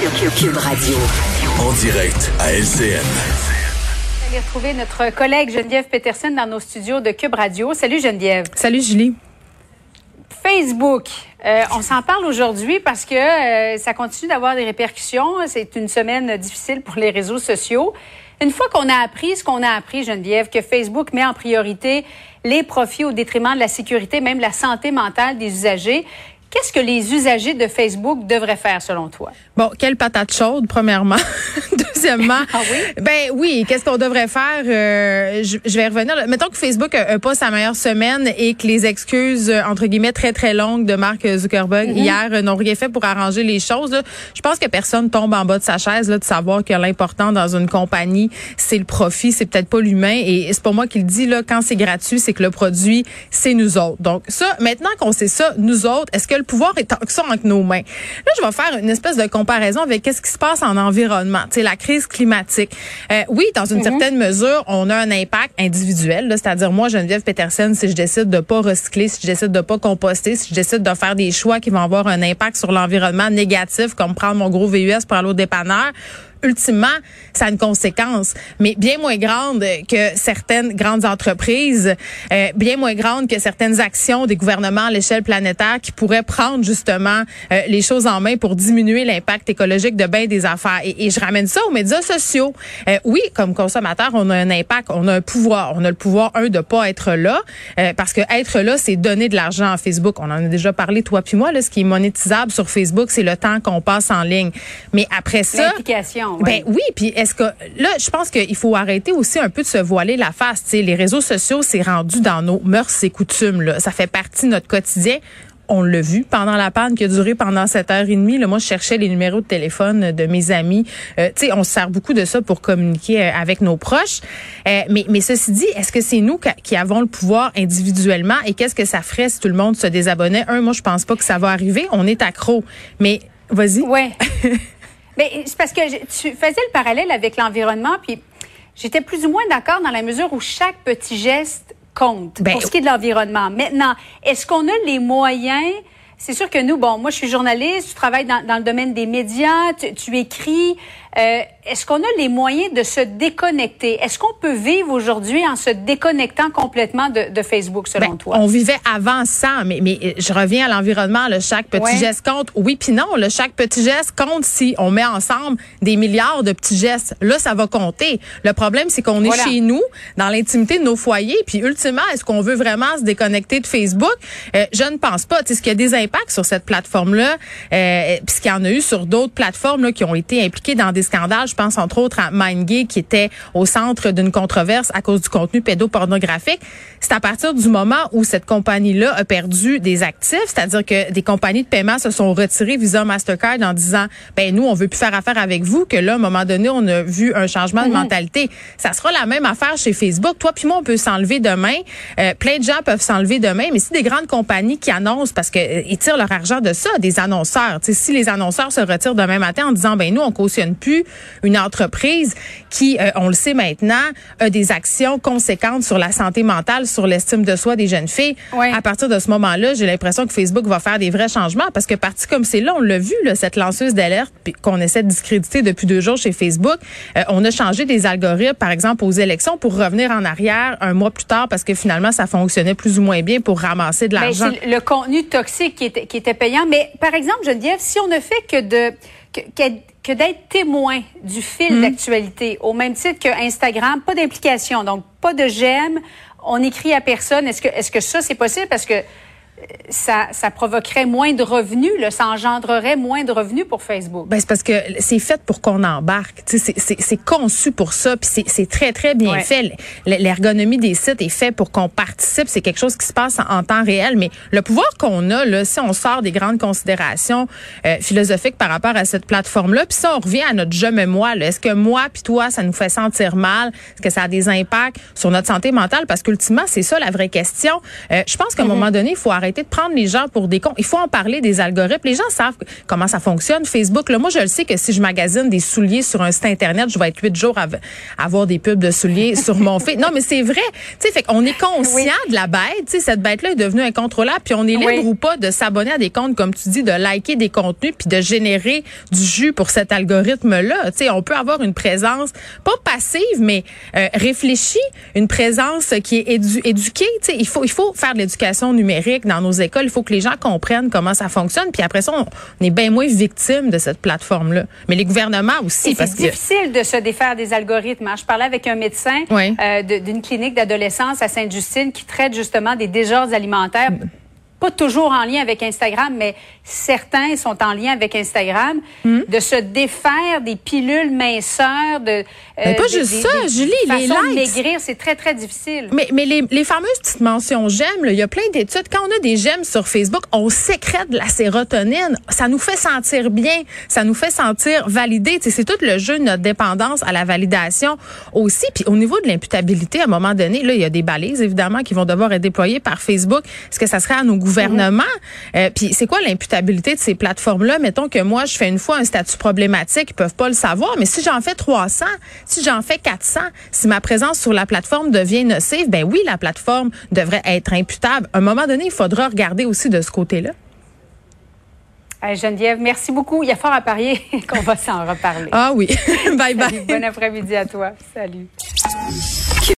Cube Radio. En direct à LCN. Allez retrouver notre collègue Geneviève Peterson dans nos studios de Cube Radio. Salut Geneviève. Salut Julie. Facebook. Euh, on s'en parle aujourd'hui parce que euh, ça continue d'avoir des répercussions. C'est une semaine difficile pour les réseaux sociaux. Une fois qu'on a appris ce qu'on a appris, Geneviève, que Facebook met en priorité les profits au détriment de la sécurité, même la santé mentale des usagers, Qu'est-ce que les usagers de Facebook devraient faire selon toi? Bon, quelle patate chaude, premièrement. Deuxièmement, ah oui? ben oui, qu'est-ce qu'on devrait faire? Euh, je, vais revenir. Mettons que Facebook n'a pas sa meilleure semaine et que les excuses, entre guillemets, très, très longues de Mark Zuckerberg Mm-hmm. hier n'ont rien fait pour arranger les choses. là. Je pense que personne tombe en bas de sa chaise là, de savoir que l'important dans une compagnie, c'est le profit, c'est peut-être pas l'humain. Et c'est pas moi qui le dis, là, quand c'est gratuit, c'est que le produit, c'est nous autres. Donc ça, maintenant qu'on sait ça, nous autres, est-ce que le pouvoir est que ça entre nos mains? Là, je vais faire une espèce de comparaison avec qu'est-ce qui se passe en environnement. Tu sais, la crise climatique. Euh, oui, dans une certaine mesure, on a un impact individuel, c'est-à-dire moi, Geneviève Peterson, si je décide de pas recycler, si je décide de pas composter, si je décide de faire des choix qui vont avoir un impact sur l'environnement négatif, comme prendre mon gros VUS pour aller au dépanneur, ultimement, ça a une conséquence, mais bien moins grande que certaines grandes entreprises, euh, bien moins grande que certaines actions des gouvernements à l'échelle planétaire qui pourraient prendre justement euh, les choses en main pour diminuer l'impact écologique de bien des affaires. Et, et je ramène ça aux médias sociaux. Euh, oui, comme consommateur, on a un impact, on a un pouvoir. On a le pouvoir, un, de pas être là, euh, parce que être là, c'est donner de l'argent à Facebook. On en a déjà parlé, toi puis moi, là, ce qui est monétisable sur Facebook, c'est le temps qu'on passe en ligne. Mais après ça... Ben oui, puis est-ce que là, je pense qu'il faut arrêter aussi un peu de se voiler la face. Tu sais, les réseaux sociaux, c'est rendu dans nos mœurs et coutumes. Là. Ça fait partie de notre quotidien. On l'a vu pendant la panne qui a duré pendant sept heures et demie. Là, moi, je cherchais les numéros de téléphone de mes amis. Euh, tu sais, on se sert beaucoup de ça pour communiquer euh, avec nos proches. Euh, mais, mais ceci dit, est-ce que c'est nous qui avons le pouvoir individuellement et qu'est-ce que ça ferait si tout le monde se désabonnait? Un, moi, je pense pas que ça va arriver. On est accro. Mais vas-y. Ouais. Mais c'est parce que je- tu faisais le parallèle avec l'environnement, puis j'étais plus ou moins d'accord dans la mesure où chaque petit geste compte Ben, pour ce qui est de l'environnement. Maintenant, est-ce qu'on a les moyens? C'est sûr que nous, bon, moi, je suis journaliste, tu travailles dans, dans le domaine des médias, tu, tu écris. Euh, est-ce qu'on a les moyens de se déconnecter? Est-ce qu'on peut vivre aujourd'hui en se déconnectant complètement de, de Facebook, selon Ben, toi? On vivait avant ça, mais, mais euh, je reviens à l'environnement. Le chaque petit Ouais. geste compte. Oui, puis non. Le chaque petit geste compte si on met ensemble des milliards de petits gestes. Là, ça va compter. Le problème, c'est qu'on Voilà. est chez nous, dans l'intimité de nos foyers. Puis ultimement, est-ce qu'on veut vraiment se déconnecter de Facebook? Euh, Je ne pense pas. Tu sais, ce qu'il y a des impacts sur cette plateforme-là, euh, puis ce qu'il y en a eu sur d'autres plateformes là, qui ont été impliquées dans des scandales. Je pense entre autres à MindGay qui était au centre d'une controverse à cause du contenu pédopornographique. C'est à partir du moment où cette compagnie-là a perdu des actifs, c'est-à-dire que des compagnies de paiement se sont retirées Visa Mastercard en disant ben nous on veut plus faire affaire avec vous que là à un moment donné on a vu un changement de mentalité. Ça sera la même affaire chez Facebook. Toi puis moi on peut s'enlever demain. Euh, plein de gens peuvent s'enlever demain, mais si des grandes compagnies qui annoncent parce que euh, ils tirent leur argent de ça, des annonceurs. Si les annonceurs se retirent demain matin en disant ben nous on cautionne plus une entreprise qui, euh, on le sait maintenant, a des actions conséquentes sur la santé mentale, sur l'estime de soi des jeunes filles. Ouais. À partir de ce moment-là, j'ai l'impression que Facebook va faire des vrais changements parce que parti comme c'est là, on l'a vu, là, cette lanceuse d'alerte qu'on essaie de discréditer depuis deux jours chez Facebook. Euh, on a changé des algorithmes, par exemple, aux élections pour revenir en arrière un mois plus tard parce que finalement, ça fonctionnait plus ou moins bien pour ramasser de Ben, l'argent. le contenu toxique qui était, qui était payant. Mais par exemple, Geneviève, si on ne fait que de que, que- que d'être témoin du fil Hmm. d'actualité, au même titre que Instagram, pas d'implication, donc pas de j'aime, on écrit à personne. Est-ce que est-ce que ça c'est possible? Parce que ça, ça provoquerait moins de revenus, là, ça engendrerait moins de revenus pour Facebook. Ben, c'est parce que c'est fait pour qu'on embarque. C'est conçu pour ça, puis c'est très, très bien fait. L'ergonomie des sites est fait pour qu'on participe. C'est quelque chose qui se passe en, temps réel. Mais le pouvoir qu'on a, là, si on sort des grandes considérations euh, philosophiques par rapport à cette plateforme-là, puis ça, on revient à notre je me moi. Est-ce que moi puis toi, ça nous fait sentir mal? Est-ce que ça a des impacts sur notre santé mentale? Parce qu'ultimement, c'est ça la vraie question. Euh, je pense qu'à un mm-hmm. moment donné, il faut arrêter de prendre les gens pour des cons. Il faut en parler des algorithmes. Les gens savent comment ça fonctionne. Facebook, là, moi, je le sais que si je magasine des souliers sur un site Internet, je vais être huit jours à, avoir des pubs de souliers sur mon fait. Non, mais c'est vrai. Tu sais, fait qu'on est conscient de la bête. Tu sais, cette bête-là est devenue incontrôlable. Puis on est libre ou pas de s'abonner à des comptes, comme tu dis, de liker des contenus puis de générer du jus pour cet algorithme-là. Tu sais, on peut avoir une présence, pas passive, mais euh, réfléchie, une présence qui est éduquée. Tu sais, il faut, il faut faire de l'éducation numérique dans nos écoles. Il faut que les gens comprennent comment ça fonctionne. Puis après ça, on, est bien moins victime de cette plateforme-là. Mais les gouvernements aussi. C'est difficile de se défaire des algorithmes. Hein. Je parlais avec un médecin euh, d'une clinique d'adolescence à Sainte-Justine qui traite justement des désordres alimentaires pas toujours en lien avec Instagram, mais certains sont en lien avec Instagram, hmm. de se défaire des pilules minceurs, de... Euh, pas juste ça, Julie, les likes. maigrir, c'est très, très difficile. Mais, mais les, les fameuses petites mentions j'aime, il y a plein d'études. Quand on a des j'aime sur Facebook, on sécrète de la sérotonine. Ça nous fait sentir bien, ça nous fait sentir validé. C'est tout le jeu de notre dépendance à la validation aussi. Puis au niveau de l'imputabilité, à un moment donné, là, il y a des balises, évidemment, qui vont devoir être déployées par Facebook. Est-ce que ça serait à nos gouvernement. Euh, puis c'est quoi l'imputabilité de ces plateformes-là? Mettons que moi, je fais une fois un statut problématique, ils peuvent pas le savoir, mais si j'en fais 300, si j'en fais 400, si ma présence sur la plateforme devient nocive, ben oui, la plateforme devrait être imputable. À un moment donné, il faudra regarder aussi de ce côté-là. Geneviève, merci beaucoup. Il y a fort à parier qu'on va s'en reparler. Ah oui. bye bye. Bon après-midi à toi. Salut.